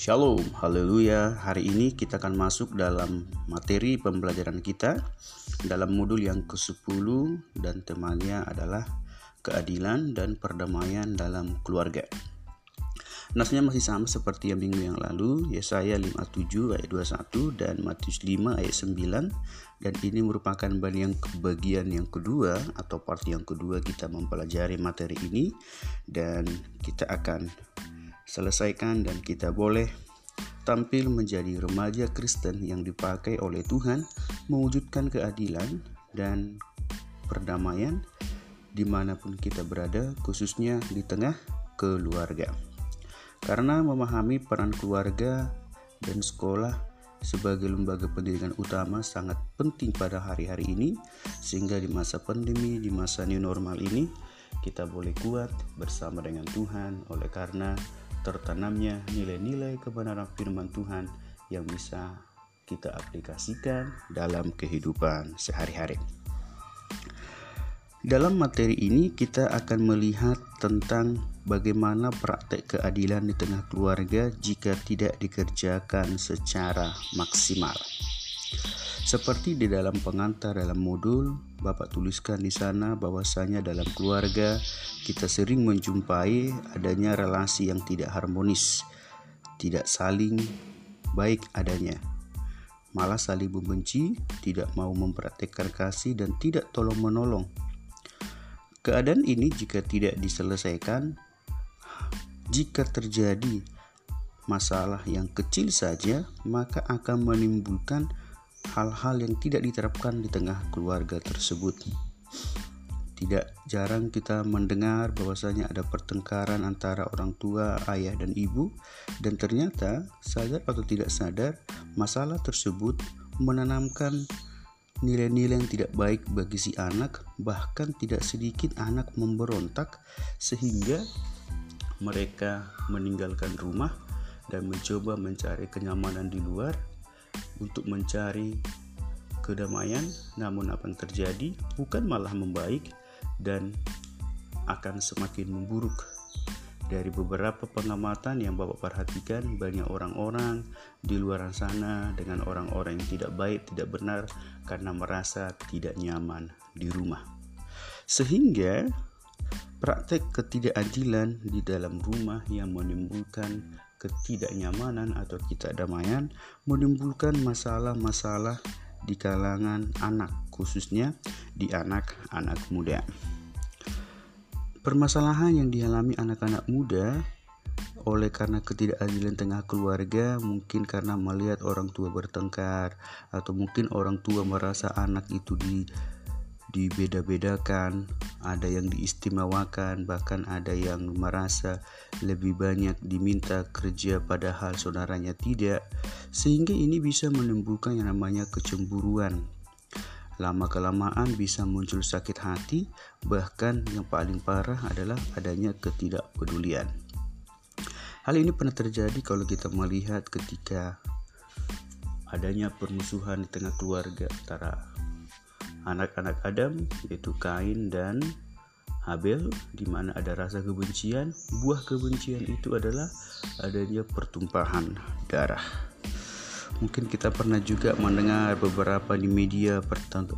Shalom, haleluya. Hari ini kita akan masuk dalam materi pembelajaran kita dalam modul yang ke-10 dan temanya adalah keadilan dan perdamaian dalam keluarga. Nasnya masih sama seperti yang minggu yang lalu, Yesaya 57 ayat 21 dan Matius 5 ayat 9 dan ini merupakan bagian bagian yang kedua atau part yang kedua kita mempelajari materi ini dan kita akan selesaikan dan kita boleh tampil menjadi remaja Kristen yang dipakai oleh Tuhan mewujudkan keadilan dan perdamaian di mana pun kita berada khususnya di tengah keluarga. Karena memahami peran keluarga dan sekolah sebagai lembaga pendidikan utama sangat penting pada hari-hari ini sehingga di masa pandemi di masa new normal ini kita boleh kuat bersama dengan Tuhan. Oleh karena tertanamnya nilai-nilai kebenaran firman Tuhan yang bisa kita aplikasikan dalam kehidupan sehari-hari. Dalam materi ini kita akan melihat tentang bagaimana praktek keadilan di tengah keluarga jika tidak dikerjakan secara maksimal. Seperti di dalam pengantar dalam modul, Bapak tuliskan di sana bahwasanya dalam keluarga kita sering menjumpai adanya relasi yang tidak harmonis, tidak saling baik adanya. Malah saling membenci, tidak mau mempraktekkan kasih dan tidak tolong-menolong. Keadaan ini jika tidak diselesaikan, jika terjadi masalah yang kecil saja, maka akan menimbulkan hal-hal yang tidak diterapkan di tengah keluarga tersebut. Tidak jarang kita mendengar bahwasanya ada pertengkaran antara orang tua, ayah, dan ibu, dan ternyata sadar atau tidak sadar, masalah tersebut menanamkan nilai-nilai yang tidak baik bagi si anak, bahkan tidak sedikit anak memberontak, sehingga mereka meninggalkan rumah dan mencoba mencari kenyamanan di luar untuk mencari kedamaian, namun apa yang terjadi bukan malah membaik dan akan semakin memburuk. Dari beberapa pengamatan yang Bapak perhatikan, banyak orang-orang di luar sana dengan orang-orang yang tidak baik, tidak benar karena merasa tidak nyaman di rumah. Sehingga praktek ketidakadilan di dalam rumah yang menimbulkan ketidaknyamanan atau ketidakdamaian menimbulkan masalah-masalah di kalangan anak, khususnya di anak-anak muda. Permasalahan yang dialami anak-anak muda oleh karena ketidakadilan tengah keluarga, mungkin karena melihat orang tua bertengkar, atau mungkin orang tua merasa anak itu di dibeda-bedakan, ada yang diistimewakan, bahkan ada yang merasa lebih banyak diminta kerja padahal saudaranya tidak, sehingga ini bisa menimbulkan yang namanya kecemburuan. Lama-kelamaan bisa muncul sakit hati, bahkan yang paling parah adalah adanya ketidakpedulian. Hal ini pernah terjadi kalau kita melihat ketika adanya permusuhan di tengah keluarga antara anak-anak Adam yaitu Kain dan Habel di mana ada rasa kebencian. Buah kebencian itu adalah adanya pertumpahan darah. Mungkin kita pernah juga mendengar beberapa di media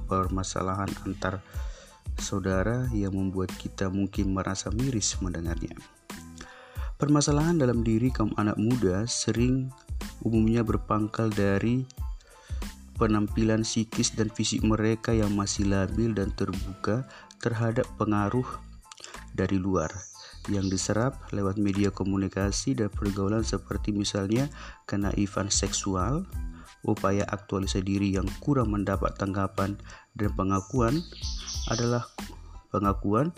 permasalahan antar saudara yang membuat kita mungkin merasa miris mendengarnya. Permasalahan dalam diri kaum anak muda sering umumnya berpangkal dari penampilan psikis dan fisik mereka yang masih labil dan terbuka terhadap pengaruh dari luar yang diserap lewat media komunikasi dan pergaulan seperti misalnya kenaifan seksual, upaya aktualisasi diri yang kurang mendapat tanggapan dan pengakuan adalah pengakuan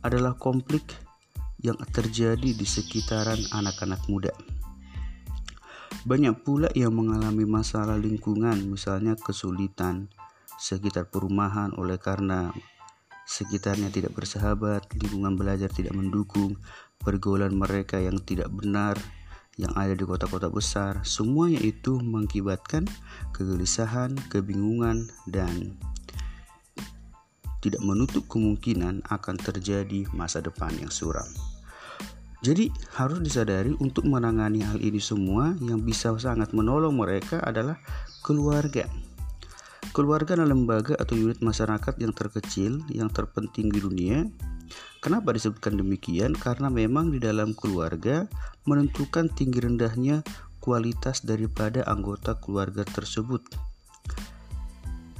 adalah konflik yang terjadi di sekitaran anak-anak muda. Banyak pula yang mengalami masalah lingkungan, misalnya kesulitan sekitar perumahan oleh karena sekitarnya tidak bersahabat, lingkungan belajar tidak mendukung, pergaulan mereka yang tidak benar yang ada di kota-kota besar, semuanya itu mengakibatkan kegelisahan, kebingungan, dan tidak menutup kemungkinan akan terjadi masa depan yang suram. Jadi harus disadari untuk menangani hal ini semua yang bisa sangat menolong mereka adalah keluarga. Keluarga adalah lembaga atau unit masyarakat yang terkecil, yang terpenting di dunia. Kenapa disebutkan demikian? Karena memang di dalam keluarga menentukan tinggi rendahnya kualitas daripada anggota keluarga tersebut.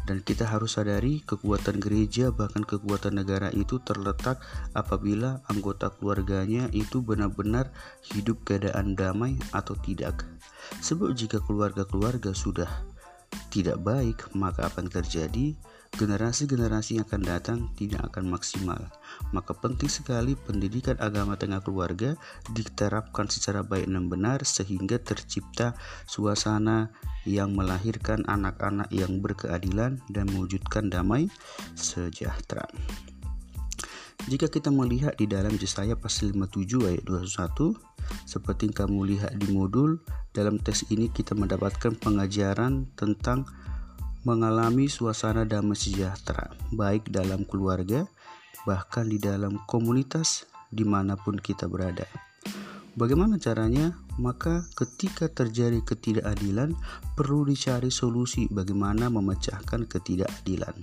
Dan kita harus sadari kekuatan gereja bahkan kekuatan negara itu terletak apabila anggota keluarganya itu benar-benar hidup keadaan damai atau tidak. Sebab jika keluarga-keluarga sudah tidak baik, maka yang terjadi? Generasi-generasi yang akan datang tidak akan maksimal. Maka penting sekali pendidikan agama tengah keluarga diterapkan secara baik dan benar sehingga tercipta suasana yang melahirkan anak-anak yang berkeadilan dan mewujudkan damai sejahtera. Jika kita melihat di dalam Yesaya pasal 57 ayat 21, seperti yang kamu lihat di modul, dalam tes ini kita mendapatkan pengajaran tentang mengalami suasana damai sejahtera, baik dalam keluarga, bahkan di dalam komunitas di mana pun kita berada. Bagaimana caranya? Maka ketika terjadi ketidakadilan, perlu dicari solusi bagaimana memecahkan ketidakadilan.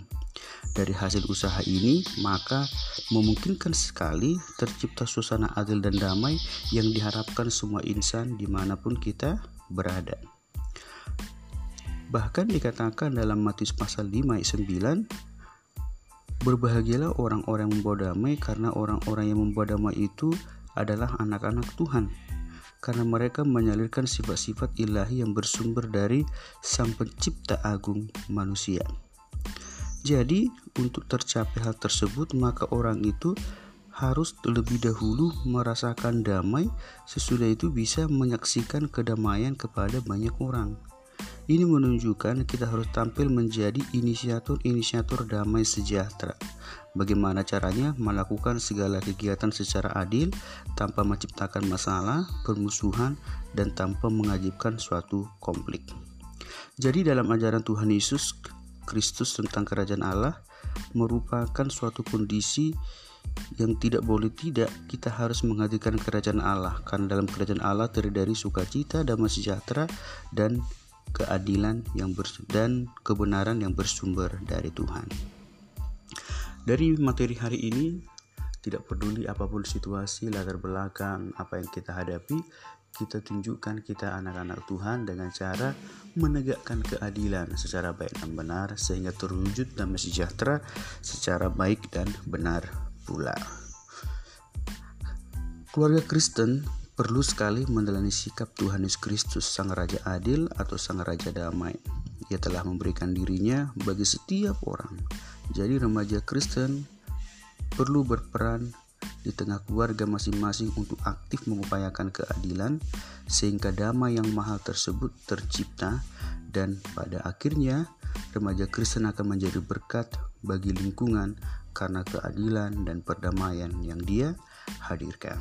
Dari hasil usaha ini, maka memungkinkan sekali tercipta suasana adil dan damai yang diharapkan semua insan di mana pun kita berada. Bahkan dikatakan dalam Matius pasal 5 ayat 9 Berbahagialah orang-orang yang membawa damai karena orang-orang yang membawa damai itu adalah anak-anak Tuhan karena mereka menyalurkan sifat-sifat ilahi yang bersumber dari Sang Pencipta Agung manusia. Jadi, untuk tercapai hal tersebut, maka orang itu harus terlebih dahulu merasakan damai, sesudah itu bisa menyaksikan kedamaian kepada banyak orang. Ini menunjukkan kita harus tampil menjadi inisiator-inisiator damai sejahtera. Bagaimana caranya melakukan segala kegiatan secara adil tanpa menciptakan masalah, permusuhan, dan tanpa mengajibkan suatu konflik. Jadi dalam ajaran Tuhan Yesus Kristus tentang kerajaan Allah merupakan suatu kondisi yang tidak boleh tidak kita harus menghadirkan kerajaan Allah karena dalam kerajaan Allah terdiri dari sukacita, damai sejahtera dan keadilan yang dan kebenaran yang bersumber dari Tuhan. Dari materi hari ini, tidak peduli apa pun situasi, latar belakang, apa yang kita hadapi, kita tunjukkan kita anak-anak Tuhan dengan cara menegakkan keadilan secara baik dan benar sehingga terwujud damai sejahtera secara baik dan benar pula. Keluarga Kristen Perlu sekali menjalani sikap Tuhan Yesus Kristus, Sang Raja Adil atau Sang Raja Damai. Ia telah memberikan dirinya bagi setiap orang. Jadi remaja Kristen perlu berperan di tengah keluarga masing-masing untuk aktif mengupayakan keadilan sehingga damai yang mahal tersebut tercipta dan pada akhirnya remaja Kristen akan menjadi berkat bagi lingkungan karena keadilan dan perdamaian yang dia hadirkan.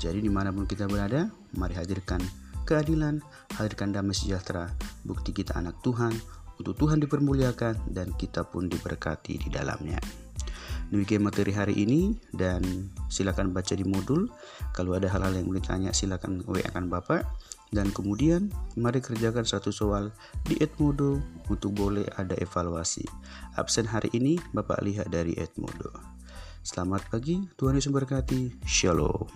Jadi di mana pun kita berada, mari hadirkan keadilan, hadirkan damai sejahtera, bukti kita anak Tuhan, untuk Tuhan dipermuliakan dan kita pun diberkati di dalamnya. Demikian materi hari ini dan silakan baca di modul. Kalau ada hal-hal yang boleh tanya silakan WA kan Bapak. Dan kemudian mari kerjakan satu soal di Edmodo untuk boleh ada evaluasi. Absen hari ini Bapak lihat dari Edmodo. Selamat pagi, Tuhan Yesus berkati. Shalom.